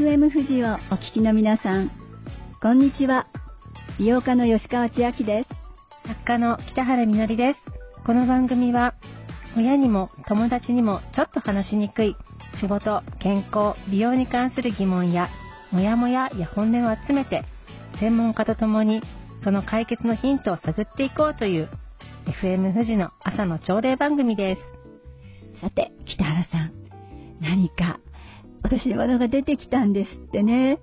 FM 富士をお聞きの皆さん、こんにちは。美容家の吉川千明です。作家の北原みのりです。この番組は、親にも友達にもちょっと話しにくい仕事、健康、美容に関する疑問や、モヤモヤや本音を集めて、専門家と共にその解決のヒントを探っていこうという FM 富士の朝の朝礼番組です。さて、北原さん、何か落とし物が出てきたんですってね。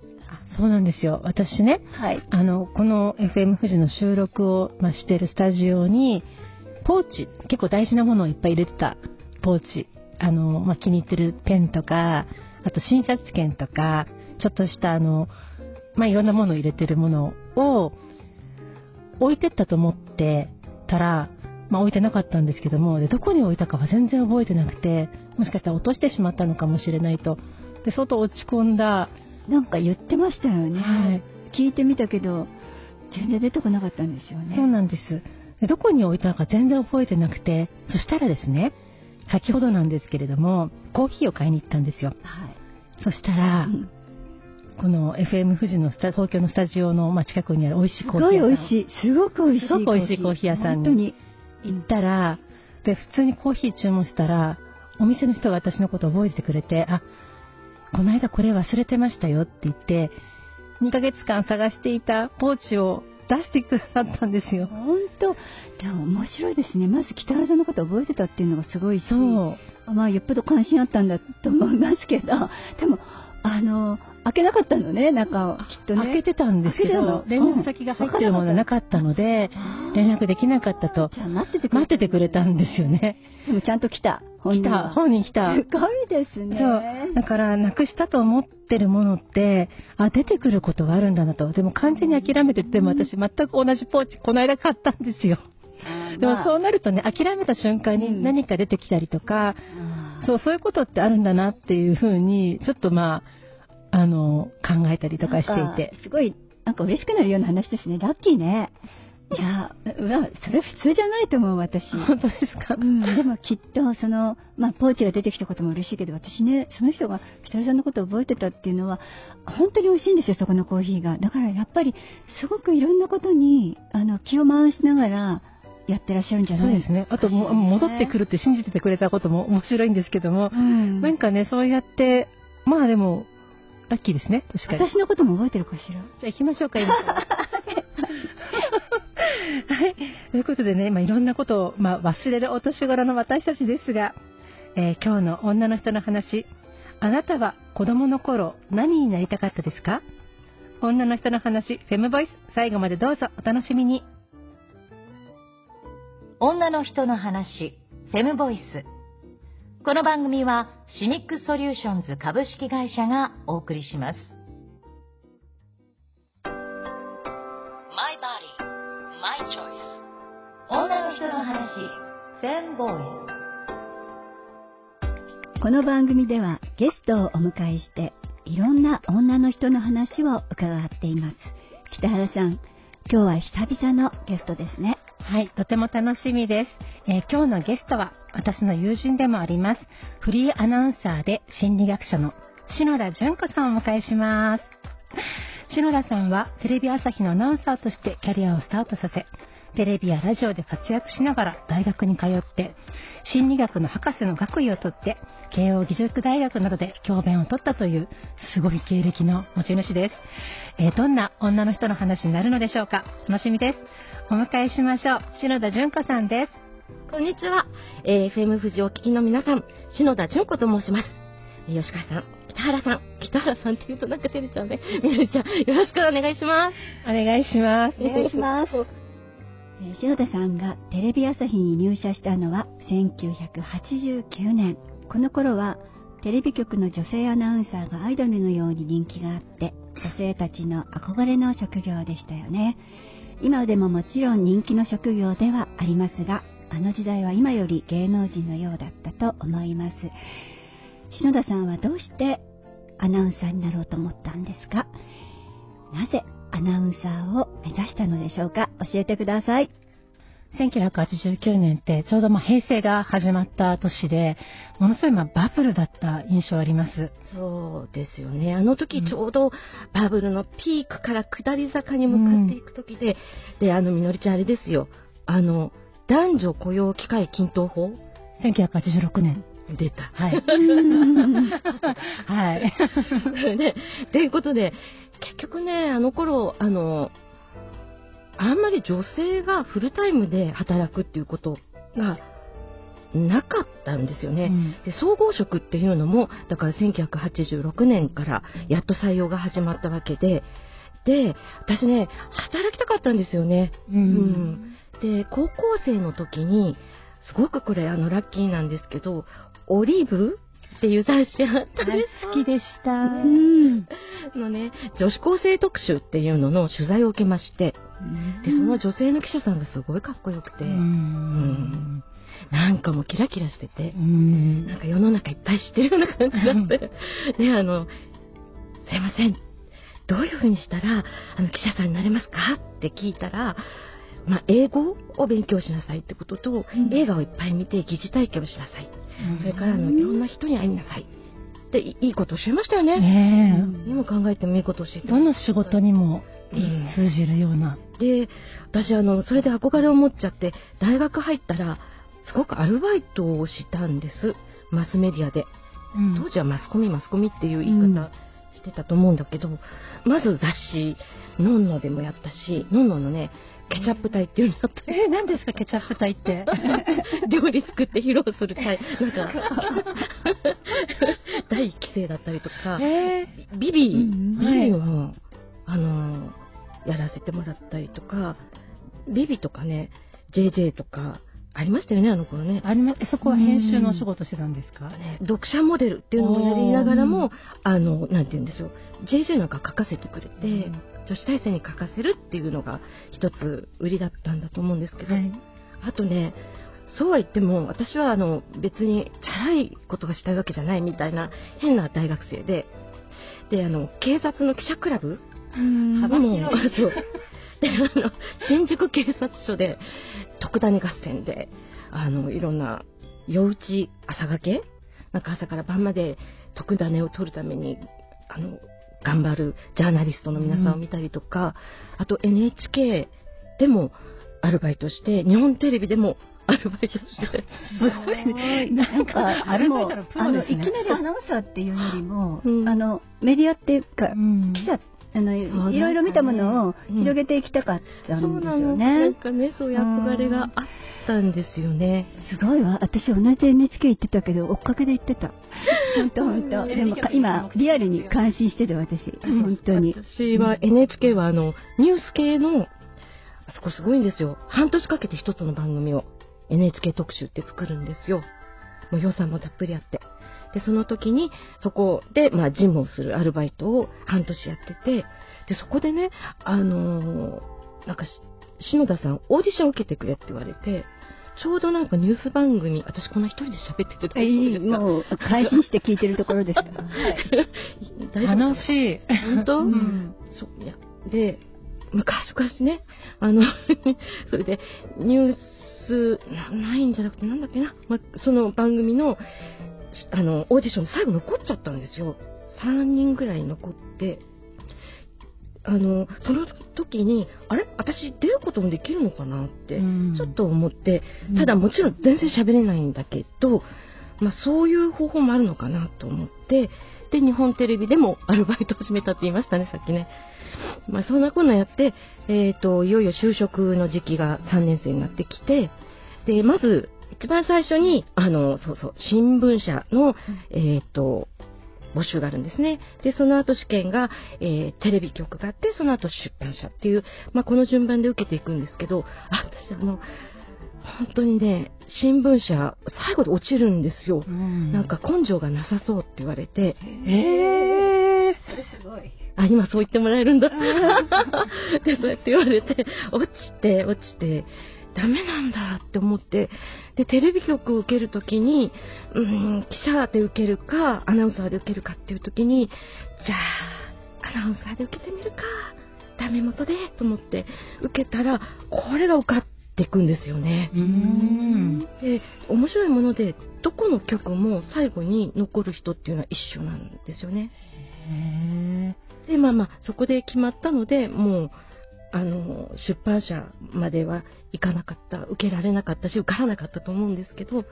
そうなんですよ。私ね、はい、あの、この FM 富士の収録を、まあ、してるスタジオに、ポーチ、結構大事なものをいっぱい入れてたポーチ、あの、まあ、気に入ってるペンとか、あと診察券とか、ちょっとしたあの、まあ、いろんなものを入れてるものを置いてったと思ってたら、まあ、置いてなかったんですけどもでどこに置いたかは全然覚えてなくてもしかしたら落としてしまったのかもしれないとで相当落ち込んだ。なんか言ってましたよね、はい、聞いてみたけど全然出てこなかったんですよね。そうなんです。でどこに置いたのか全然覚えてなくてそしたらですね先ほどなんですけれどもコーヒーを買いに行ったんですよ、はい、そしたら、うん、この FM 富士の東京のスタジオの、まあ、近くにある美味しいコーヒー屋さん。すごい美味しい。すごく美味しいすごく美味しいコーヒー屋さん。に。行ったらで普通にコーヒー注文したらお店の人が私のことを覚えてくれてあこの間これ忘れてましたよって言って、2ヶ月間探していたポーチを出してくださったんですよ。本当？でも面白いですね。まず北原さんのこと覚えてたっていうのがすごいし、そうまあよっぽど関心あったんだと思いますけど、でも、あの、開けなかったのね、中を。きっとね。開けてたんですけど、連絡先が入ってるものなかったので、連絡できなかったと。じゃあ待っててくれ待っててくれたんですよね。でもちゃんと来た。来た。本人来た。すごいですね。そう。だから、なくしたと思ってるものって、あ、出てくることがあるんだなと。でも完全に諦めてても私全く同じポーチ、この間買ったんですよ。でもそうなるとね、諦めた瞬間に何か出てきたりとか、うん、そう、そういうことってあるんだなっていうふうに、ちょっとまあ、あの、考えたりとかしていて。すごい、なんか嬉しくなるような話ですね。ラッキーね。いや、それ普通じゃないと思う、私。本当ですか？うん、でもきっと、その、まあ、ポーチが出てきたことも嬉しいけど、私ね、その人が北さんのことを覚えてたっていうのは、本当に美味しいんですよ、そこのコーヒーが。だからやっぱり、すごくいろんなことに、あの、気を回しながら、やってらっしゃるんじゃない？ですね。あとも、戻ってくるって信じててくれたことも面白いんですけども、うん、なんかね、そうやって、まあでも、ラッキーですね、確かに。私のことも覚えてるかしら？じゃあ行きましょうか、今。はい。ということでね、まあ、いろんなことを、まあ、忘れるお年頃の私たちですが、えー、今日の女の人の話、あなたは子供の頃何になりたかったですか？女の人の話、フェムボイス、最後までどうぞお楽しみに。女の人の話、フェムボイス。この番組はシニックソリューションズ株式会社がお送りします。この番組ではゲストをお迎えしていろんな女の人の話を伺っています。北原さん、今日は久々のゲストですね。はい、とても楽しみです。えー、今日のゲストは私の友人でもあります。フリーアナウンサーで心理学者の篠田純子さんをお迎えします。篠田さんはテレビ朝日のアナウンサーとしてキャリアをスタートさせ、テレビやラジオで活躍しながら大学に通って、心理学の博士の学位を取って、慶応義塾大学などで教鞭を取ったというすごい経歴の持ち主です。えー、どんな女の人の話になるのでしょうか楽しみです。お迎えしましょう。篠田純子さんです。こんにちは。えー、FM 富士お聞きの皆さん、篠田純子と申します。えー、吉川さん、北原さん、北原さんって言うとなんか照れちゃうね。みるちゃん、よろしくお願いします。お願いします。お願いします。え篠田さんがテレビ朝日に入社したのは1989年。この頃はテレビ局の女性アナウンサーがアイドルのように人気があって、女性たちの憧れの職業でしたよね。今でももちろん人気の職業ではありますが、あの時代は今より芸能人のようだったと思います篠田さんはどうしてアナウンサーになろうと思ったんですか？なぜアナウンサーを目指したのでしょうか？教えてください1989年ってちょうどまあ平成が始まった年で、ものすごいまあバブルだった印象あります。そうですよね。あの時ちょうどバブルのピークから下り坂に向かっていく時で、で、あの、みのりちゃんあれですよ。あの、男女雇用機会均等法？1986年。出た。はい。はい。ね、ということで、結局ね、あの頃、あの、あんまり女性がフルタイムで働くっていうことがなかったんですよね。うんで総合職っていうのもだから1986年からやっと採用が始まったわけでで私ね働きたかったんですよね。ううんんで高校生の時にすごくこれあのラッキーなんですけど「オリーブ」っていう雑誌があった。です好きでした。うん。のね女子高生特集っていうのの取材を受けまして。でその女性の記者さんがすごいかっこよくて、うん。なんかもうキラキラしてて。う、ん。なんか世の中いっぱい知ってるような感じだって。で、あの、すいません。どういうふうにしたら、あの、記者さんになれますか？って聞いたら、まあ、英語を勉強しなさいってことと、ん映画をいっぱい見て疑似体験をしなさい。それから、あの、いろんな人に会いなさい。って、いいいこと教えましたよね。ね今考えてもいいこと教ええ、てどの仕事にもうん通じるような。で、私、あの、それで憧れを持っちゃって、大学入ったら、すごくアルバイトをしたんです。マスメディアで。うん当時はマスコミマスコミっていう言いうん方してたと思うんだけど、まず雑誌「のんの」でもやったしのんののねケチャップ隊っていうのやったえ、何ですか、ケチャップ隊って？料理作って披露する隊なんか第一期生だったりとか。えビビうんビビも、あのやらせてもらったりとか。ビビとかね JJ とかありましたよねあの頃ね。ありま、そこは編集のお仕事してたんですか？ね読者モデルっていうのもやりながらも、あの、なんて言うんでしょう、JJ なんか書かせてくれて、女子大生に書かせるっていうのが一つ売りだったんだと思うんですけど、はい。あとね、そうは言っても、私はあの別にチャラいことがしたいわけじゃないみたいな変な大学生で、で、あの、警察の記者クラブうん。幅広いであの新宿警察署で特ダネ合戦で、あの、いろんな夜打ち朝掛けなんか朝から晩まで特ダネを取るために、あの、頑張るジャーナリストの皆さんを見たりとか、あと NHK でもアルバイトして、日本テレビでもアルバイトして、すごい。なんか、アルバイトのプあの、ロですね。いきなりアナウンサーっていうよりも、うん。あの、メディアっていうか、うん。記者、あの、ういろいろ見たものをうん広げていきたかったん。ですよなんね。かね、そういう憧れがあったんですよね。すごいわ。私同じ NHK 行ってたけど、追っかけで行ってた。本当本当。でもか今、リアルに感心してた私。本当に。私は NHK はあの、ニュース系の、あそこすごいんですよ。半年かけて一つの番組を NHK 特集って作るんですよ。もう予算もたっぷりあって。で、その時に、そこで、まあ、事務をするアルバイトを半年やってて、で、そこでね、あのーなんかし、篠田さん、オーディション受けてくれって言われて、ちょうどなんかニュース番組、私こんな一人で喋ってて大丈もう、開心して聞いてるところですか？ら。大丈夫楽しい。本当、うん。そういやで昔々ねあの それでニュースなないんじゃなくてなんだっけな、ま、その番組のしあのオーディションで最後残っちゃったんですよ。3人ぐらい残って。あのその時にあれ？私出ることもできるのかなって、うん。ちょっと思って。ただもちろん全然喋れないんだけど、まあ、そういう方法もあるのかなと思って。で日本テレビでもアルバイトを始めたって言いましたねさっきね。まあ、そんなこんなやって、えー、といよいよ就職の時期が3年生になってきて。でまず一番最初にあのそうそう新聞社の、えー、と募集があるんですね。でその後試験が、えーテレビ局があってその後出版社っていう、まあ、この順番で受けていくんですけどあ私あの本当にね新聞社最後で落ちるんですよ、うん。なんか根性がなさそうって言われて、えー。それすごい。あ、今そう言ってもらえるんだ。で、そ うやって言われて、落ちて、落ちて、ダメなんだって思って、で、テレビ局を受けるときに、うーん、記者で受けるか、アナウンサーで受けるかっていうときに、じゃあ、アナウンサーで受けてみるか、ダメ元で、と思って、受けたら、これが受かっっていくんですよね。うんで面白いものでどこの曲も最後に残る人っていうのは一緒なんですよね。へでまあまあそこで決まったのでもうあの出版社までは行かなかった受けられなかったし受からなかったと思うんですけど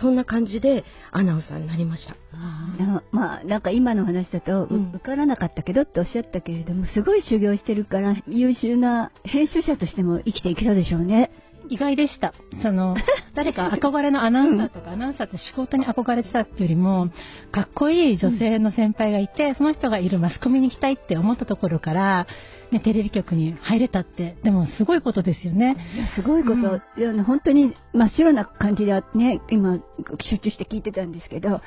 そんな感じでアナウンサーになりました。あまあなんか今の話だと、ううん受からなかったけどっておっしゃったけれどもすごい修行してるから優秀な編集者としても生きていけたでしょうね。意外でした。その、誰か憧れのアナウンサーとか、アナウンサーって仕事に憧れてたっていうよりも、かっこいい女性の先輩がいて、その人がいるマスコミに行きたいって思ったところから、ね、テレビ局に入れたって、でもすごいことですよね。すごいこと、うん本当に真っ白な感じでね今集中して聞いてたんですけど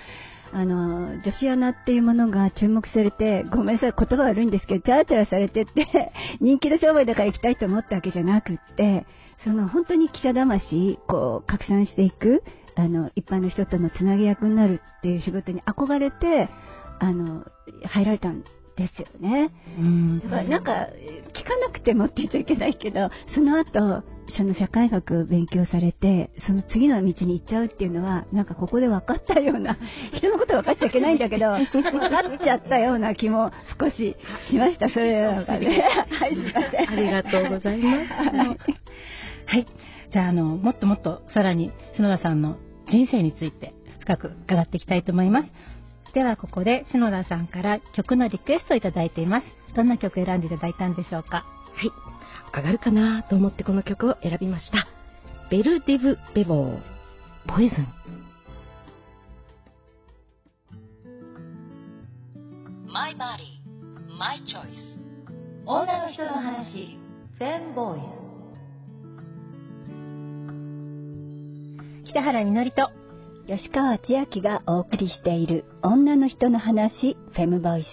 あの女子アナっていうものが注目されてごめんなさい言葉悪いんですけどチャラチャラされてって 人気の商売だから行きたいと思ったわけじゃなくってその本当に記者魂こう拡散していくあの一般の人とのつなぎ役になるっていう仕事に憧れてあの入られたんですよね。うんだからなんか聞かなくてもって言っちゃいけないけどその後その社会学を勉強されてその次の道に行っちゃうっていうのはなんかここで分かったような 人のこと分かっちゃいけないんだけど分かっちゃったような気も少ししましたそれはね はいすいませんありがとうございますはいはい。じゃあ、あの、もっともっとさらに篠田さんの人生について深く伺っていきたいと思います。では、ここで篠田さんから曲のリクエストをいただいています。どんな曲を選んでいただいたんでしょうか？はい。上がるかなと思ってこの曲を選びました。ベルデブ・ベボー、ポイズン。My body, my choice 女の人の話フェンボイス北原みのりと、吉川千秋がお送りしている女の人の話フェムボイス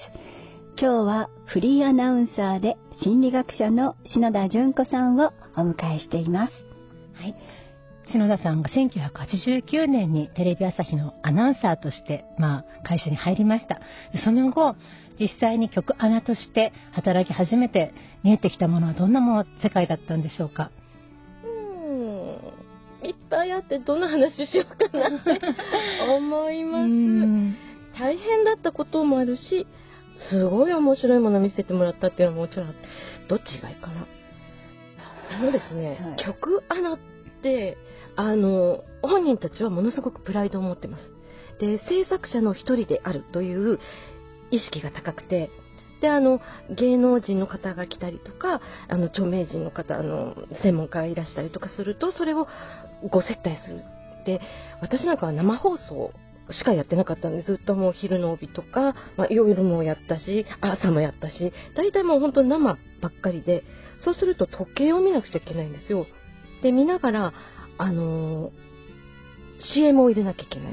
今日はフリーアナウンサーで心理学者の篠田純子さんをお迎えしていますはい。篠田さんが1989年にテレビ朝日のアナウンサーとして、まあ、会社に入りました。その後、実際に曲アナとして働き始めて見えてきたものはどんなもの、世界だったんでしょうか？いっぱいあってどんな話しようかなって 思います。ん大変だったこともあるし、すごい面白いもの見せてもらったっていうのももちろんあって、どっちがいいかな。あのですね、はい曲アナって、あの、本人たちはものすごくプライドを持ってます。で、制作者の一人であるという意識が高くて、で、あの、芸能人の方が来たりとか、あの、著名人の方、あの、専門家がいらしたりとかすると、それをご接待する。で、私なんかは生放送しかやってなかったんで、ずっともう昼の帯とか、まあ、夜もやったし、朝もやったし、大体もう本当に生ばっかりで、そうすると時計を見なくちゃいけないんですよ。で、見ながら、あのー CM を入れなきゃいけない。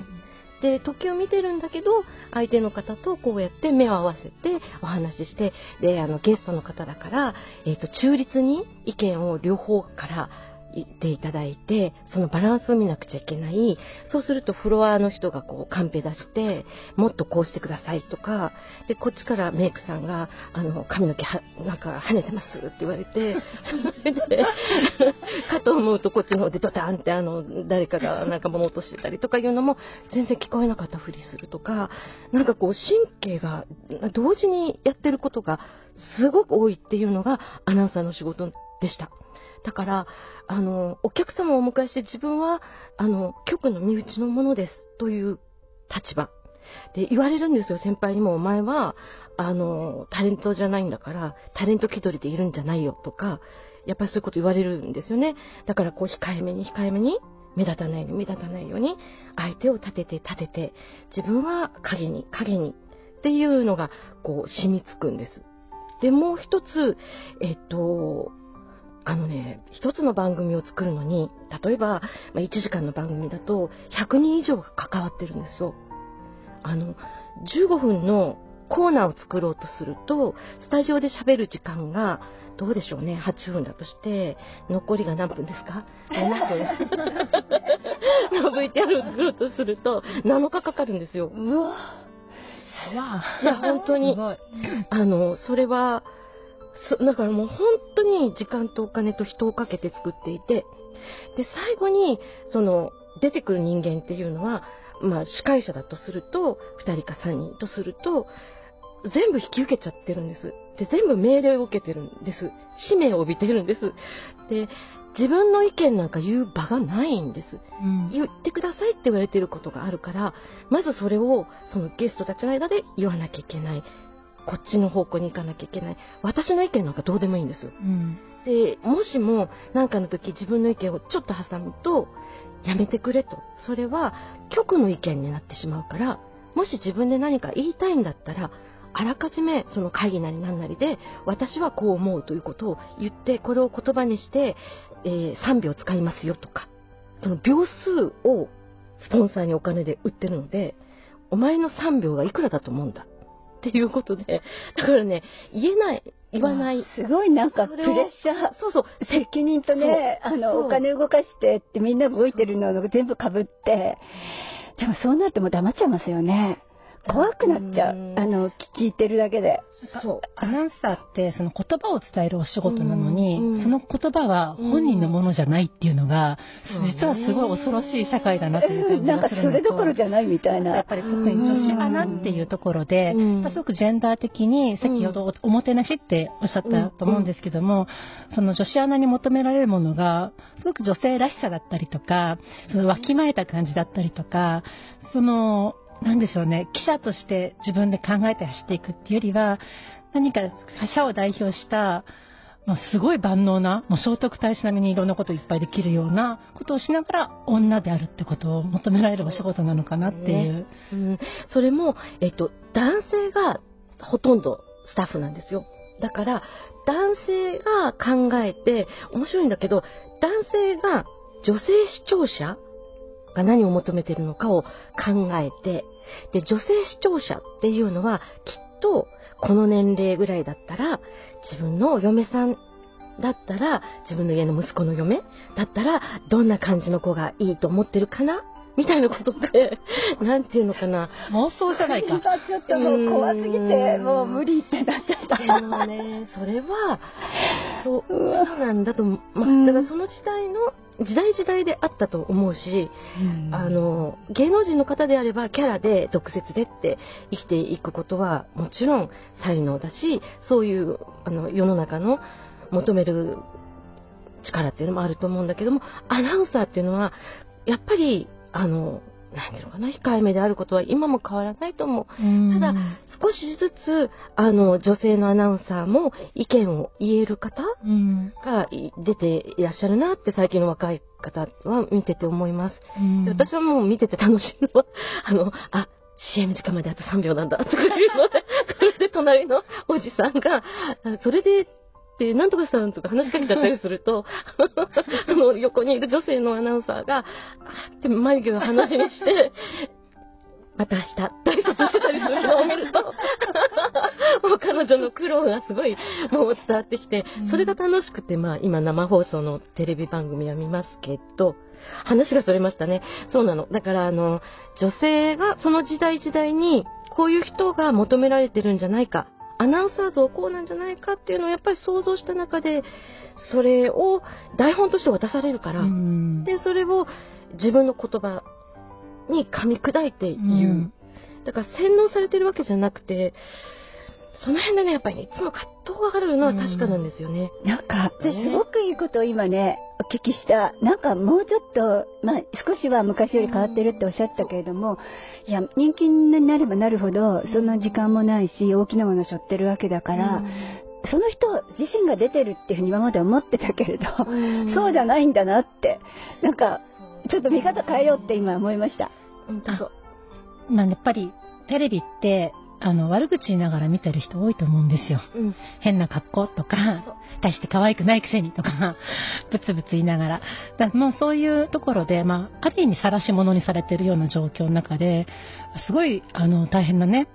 で、時を見てるんだけど、相手の方とこうやって目を合わせてお話しして、で、あの、ゲストの方だから、えっ、と、中立に意見を両方からていただいて、そのバランスを見なくちゃいけない。そうするとフロアの人がこうカンペ出して、もっとこうしてくださいとか、で、こっちからメイクさんが、あの、髪の毛は、なんか跳ねてますって言われて、かと思うとこっちの方でドタンってあの、誰かがなんか物落としてたりとかいうのも全然聞こえなかったふりするとか、なんかこう神経が同時にやってることがすごく多いっていうのがアナウンサーの仕事でした。だから、あの、お客様をお迎えして自分は、あの、局の身内のものですという立場。で、言われるんですよ、先輩にも。お前は、あの、タレントじゃないんだから、タレント気取りでいるんじゃないよとか、やっぱりそういうこと言われるんですよね。だから、こう、控えめに控えめに、目立たないように目立たないように、相手を立てて立てて、自分は影に影にっていうのが、こう、染みつくんです。で、もう一つ、えっと、あのね、一つの番組を作るのに、例えば、まあ、1時間の番組だと、100人以上が関わってるんですよ。あの、15分のコーナーを作ろうとすると、スタジオで喋る時間が、どうでしょうね、8分だとして、残りが何分ですか ?7 分。の VTR を作ろうとすると、7日かかるんですよ。うわわいや、本当に。あの、それは、そだからもう本当に時間とお金と人をかけて作っていて、で、最後に、その、出てくる人間っていうのは、まあ、司会者だとすると、2人か3人とすると、全部引き受けちゃってるんです。で、全部命令を受けてるんです。使命を帯びてるんです。で、自分の意見なんか言う場がないんです。うん、言ってくださいって言われてることがあるから、まずそれをそのゲストたちの間で言わなきゃいけない。こっちの方向に行かなきゃいけない。私の意見なんかどうでもいいんです。うん、で、もしも何かの時自分の意見をちょっと挟むと、やめてくれと。それは局の意見になってしまうから、もし自分で何か言いたいんだったら、あらかじめその会議なりなんなりで、私はこう思うということを言って、これを言葉にして、えー、3秒使いますよとか、その秒数をスポンサーにお金で売ってるので、お前の3秒がいくらだと思うんだ？っていうことで、だからね、言えない、言わない。すごいなんかプレッシャー。そうそう。責任とね、あの、お金動かしてってみんな動いてるのを全部かぶって、でもそうなっても黙っちゃいますよね。怖くなっちゃう。あの、聞いてるだけで。そう。アナウンサーってその言葉を伝えるお仕事なのに、その言葉は本人のものじゃないっていうのが、実はすごい恐ろしい社会だなというなんかそれどころじゃないみたいな。やっぱり特に女子アナっていうところで、すごくジェンダー的に、先ほどおもてなしっておっしゃったと思うんですけども、その女子アナに求められるものが、すごく女性らしさだったりとか、そのわきまえた感じだったりとか、その、なんでしょうね、記者として自分で考えて走っていくっていうよりは、何か社を代表した、まあ、すごい万能な、もう聖徳太子並みにいろんなこといっぱいできるようなことをしながら女であるってことを求められるお仕事なのかなっていう。ね、うん、それも、えっと、男性がほとんどスタッフなんですよ。だから、男性が考えて、面白いんだけど、男性が女性視聴者が何を求めてるのかを考えて、で、女性視聴者っていうのは、きっと、この年齢ぐらいだったら、自分のお嫁さんだったら、自分の家の息子の嫁だったら、どんな感じの子がいいと思ってるかなみたいなことで、なんていうのかな。妄想じゃないか。今ちょっともう怖すぎて、もう無理ってなっちゃった。でもね、それは、そう、そうなんだと、まあ、だからその時代の時代時代であったと思うし、うん、あの芸能人の方であればキャラで毒舌でって生きていくことはもちろん才能だしそういうあの世の中の求める力っていうのもあると思うんだけどもアナウンサーっていうのはやっぱりあのなんていうのかな、控えめであることは今も変わらないと思う。ただ、少しずつ、あの、女性のアナウンサーも意見を言える方が出ていらっしゃるなって最近の若い方は見てて思います。私はもう見てて楽しいのは、あの、あ、CM 時間まであと3秒なんだとかいうので、それで隣のおじさんが、それでで、なんとかさんとか話しかけちゃったりすると、その横にいる女性のアナウンサーが、あって眉毛を話にして、また明日、大切してたりするのを見ると、もう彼女の苦労がすごいもう伝わってきて、それが楽しくて、まあ今生放送のテレビ番組は見ますけど、話がそれましたね。そうなの。だからあの、女性がその時代時代に、こういう人が求められてるんじゃないか。アナウンサー像こうなんじゃないかっていうのをやっぱり想像した中で、それを台本として渡されるから、で、それを自分の言葉に噛み砕いて言う。だから洗脳されてるわけじゃなくて、その辺でね、やっぱりね、いつも葛藤があるのは確かなんですよね。なんか、すごくいいことを今ね、お聞きした。なんかもうちょっと、まあ、少しは昔より変わってるっておっしゃったけれども、いや、人気になればなるほど、そん。な時間もないし、大きなものを背負ってるわけだから、その人自身が出てるっていうふうに今まで思ってたけれど、そうじゃないんだなって、なんか、ちょっと見方変えようって今思いました。本当そう。まあ、やっぱり、テレビって、あの、悪口言いながら見てる人多いと思うんですよ。うん、変な格好とか、大して可愛くないくせにとか、ブツブツ言いながら。だもうそういうところで、まあ、ある意味晒し者にされてるような状況の中で、すごい、あの、大変なね、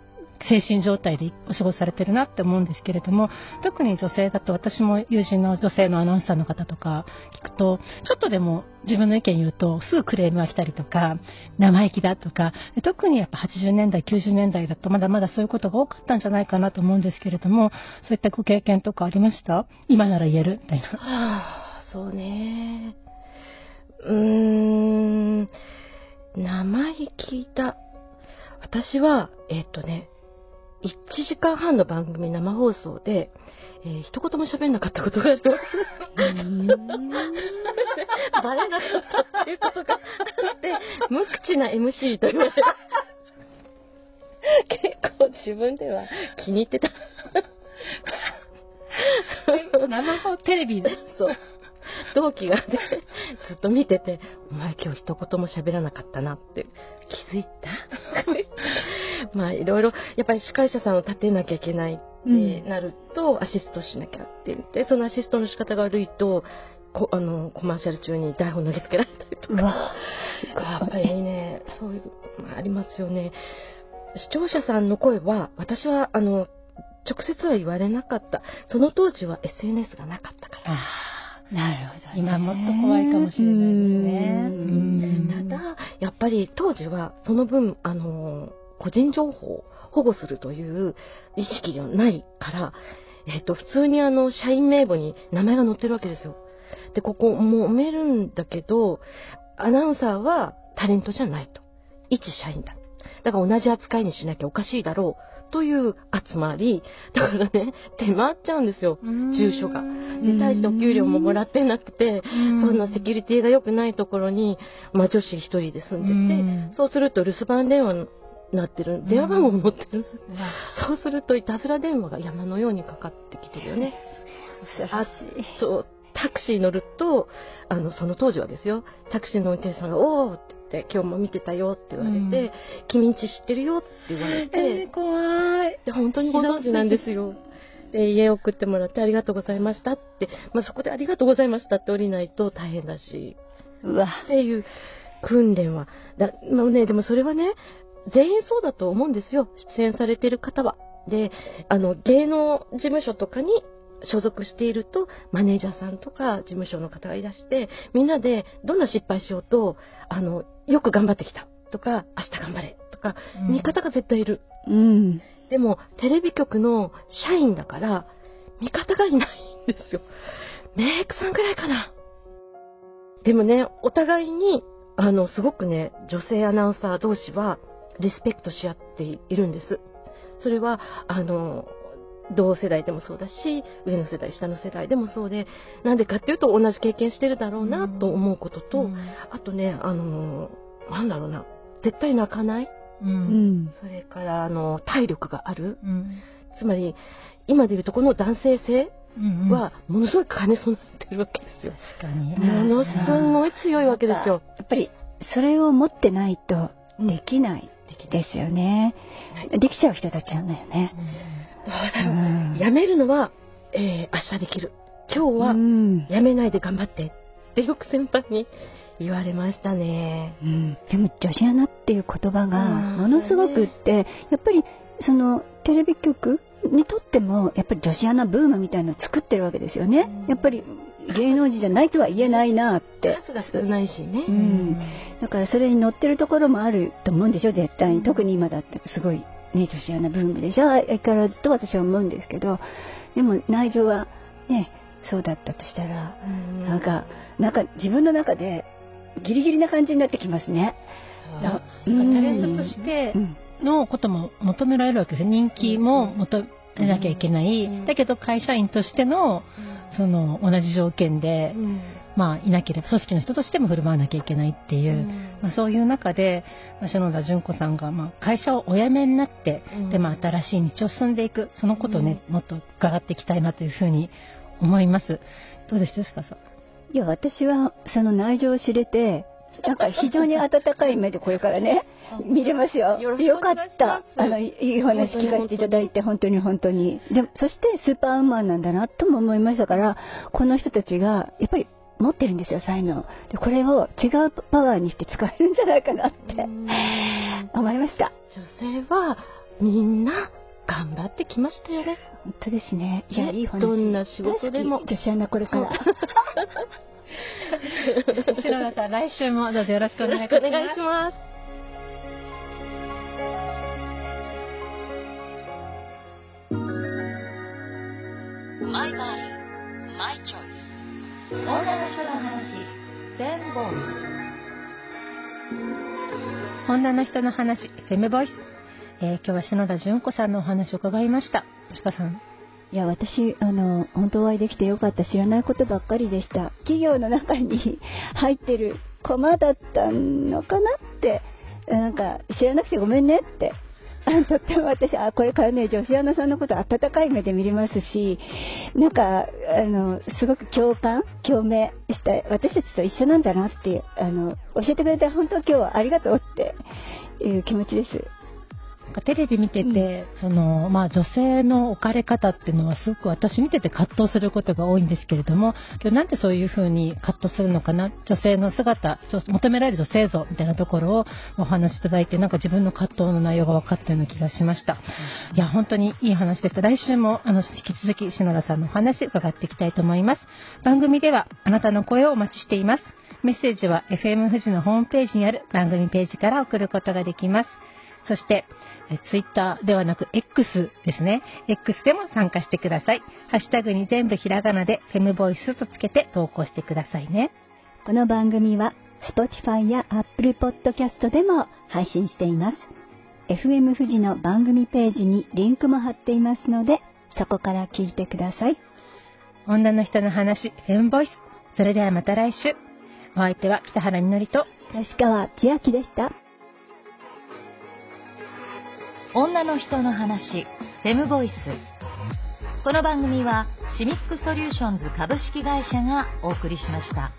精神状態でお仕事されてるなって思うんですけれども、特に女性だと私も友人の女性のアナウンサーの方とか聞くと、ちょっとでも自分の意見言うとすぐクレームが来たりとか、生意気だとか、特にやっぱ80年代、90年代だとまだまだそういうことが多かったんじゃないかなと思うんですけれども、そういったご経験とかありました？今なら言える？みたいな。はあ、そうね。うーん、生意気だ。私は、えっとね、1時間半の番組生放送で、えー、一言も喋んなかったことがあります。バレなかったっていうことがあって、無口な MC と言われた。結構自分では気に入ってた。生放テレビで？そう。同期がね、ずっと見てて、お前今日一言も喋らなかったなって気づいた？まあいろいろ、やっぱり司会者さんを立てなきゃいけないってなると、うん、アシストしなきゃって言って、そのアシストの仕方が悪いと、こあのコマーシャル中に台本投げつけられたりとか、やっぱりね、そういう、まあ、ありますよね。視聴者さんの声は、私は、あの、直接は言われなかった。その当時は SNS がなかったから。なるほど、ね、今もっと怖いかもしれないですね。ただ、やっぱり当時はその分、あの、個人情報を保護するという意識がないから、えっと、普通にあの、社員名簿に名前が載ってるわけですよ。で、ここもめるんだけど、アナウンサーはタレントじゃないと。一社員だ。だから同じ扱いにしなきゃおかしいだろう。という集まり、だからね、出回っちゃうんですよ、住所が。で、大してお給料ももらってなくて、そんなセキュリティが良くないところに、まあ女子一人で住んでて、そうすると留守番電話なってる、電話番号も持ってる。そうすると、いたずら電話が山のようにかかってきてるよね。あそう、タクシー乗ると、あの、その当時はですよ、タクシーの運転手さんが、おーってって今日も見てたよって言われて、うん、君んち知ってるよって言われて、えー、怖い。で本当にご存知なんですよ。で家送ってもらってありがとうございましたって、まあ、そこでありがとうございましたって降りないと大変だし。うわ。っていう訓練は。だ、まあね、でもそれはね全員そうだと思うんですよ出演されてる方は。であの芸能事務所とかに所属していると、マネージャーさんとか事務所の方がいらして、みんなでどんな失敗しようと、あの、よく頑張ってきたとか、明日頑張れとか、味方が絶対いる。うん。でも、テレビ局の社員だから、味方がいないんですよ。メイクさんぐらいかな。でもね、お互いに、あの、すごくね、女性アナウンサー同士は、リスペクトし合っているんです。それは、あの、同世代でもそうだし、上の世代、下の世代でもそうで、なんでかっていうと同じ経験してるだろうなと思うことと、うん、あとね、あの、なんだろうな、絶対泣かない。うん、それから、あの、体力がある。うん、つまり、今でいうとこの男性性は、ものすごく兼ね備えてるわけですよ。確かに。ものすごい強いわけですよ。やっぱり、それを持ってないとできないですよね。できちゃう人たちなんだよね。うん、やめるのは、えー、明日できる。今日は、やめないで頑張ってってよく先輩に言われましたね。うん、でも女子アナっていう言葉がものすごくって、やっぱりそのテレビ局にとってもやっぱり女子アナブームみたいなのを作ってるわけですよね。やっぱり芸能人じゃないとは言えないなって。数が少ないしね。うん。だからそれに乗ってるところもあると思うんでしょ、絶対に。特に今だってすごいね、女子アナブームでしょ相変わらずと私は思うんですけど、でも内情はね、そうだったとしたら、んなんか、なんか自分の中でギリギリな感じになってきますね。タレントとしてのことも求められるわけです人気も求めなきゃいけない。だけど会社員としての、その同じ条件で、まあ、いなければ組織の人としても振る舞わなきゃいけないっていう、うん、まあ、そういう中で、まあ、篠田純子さんが、まあ、会社をお辞めになって、うん、でまあ、新しい道を進んでいく。そのことをね、もっと伺っていきたいなというふうに思います。どうでしたかさいや私はその内情を知れて なんか非常に温かい目でこれからね、見れますよ。よよかった。あの、いい話聞かせていただいて、本当に本当に。でも、そしてスーパーウーマンなんだなとも思いましたから、この人たちが、やっぱり持ってるんですよ、才能。で、これを違うパワーにして使えるんじゃないかなって思いました。女性は、みんな頑張ってきましたよね。本当ですね。いや、ねいい話。どんな仕事でも女子アナこれから。篠田さん、来週もどうぞよろしくお願いしますくお願いし。ます。マイバディ、マイチョイス。女の人の話、フェムボイ女の人の話、フェムボイス。えー今日は篠田純子さんのお話を伺いました。吉川さん。いや、私、あの、本当お会いできてよかった。知らないことばっかりでした。企業の中に 入ってる駒だったのかなって、なんか、知らなくてごめんねって。とっても私、あ、これからね、女子アナさんのこと温かい目で見れますし、なんか、あの、すごく共感、共鳴した、私たちと一緒なんだなって、あの、教えてくれて本当今日はありがとうっていう気持ちです。なんかテレビ見てて、そのまあ、女性の置かれ方っていうのはすごく私見てて葛藤することが多いんですけれども今日なんでそういうふうに葛藤するのかな？女性の姿女求められる女性像みたいなところをお話しいただいてなんか自分の葛藤の内容が分かったような気がしました、いや本当にいい話でした。来週もあの引き続き篠田さんのお話伺っていきたいと思います。番組ではあなたの声をお待ちしています。メッセージは FM 富士のホームページにある番組ページから送ることができます。そして、えツイッターではなく X ですね。X でも参加してください。ハッシュタグに全部ひらがなでフェムボイスとつけて投稿してくださいね。この番組は Spotify や Apple Podcast でも配信しています。FM 富士の番組ページにリンクも貼っていますので、そこから聞いてください。女の人の話、フェムボイス。それではまた来週。お相手は北原みのりと、吉川千秋でした。女の人の話、フェムボイス。この番組はシミックソリューションズ株式会社がお送りしました。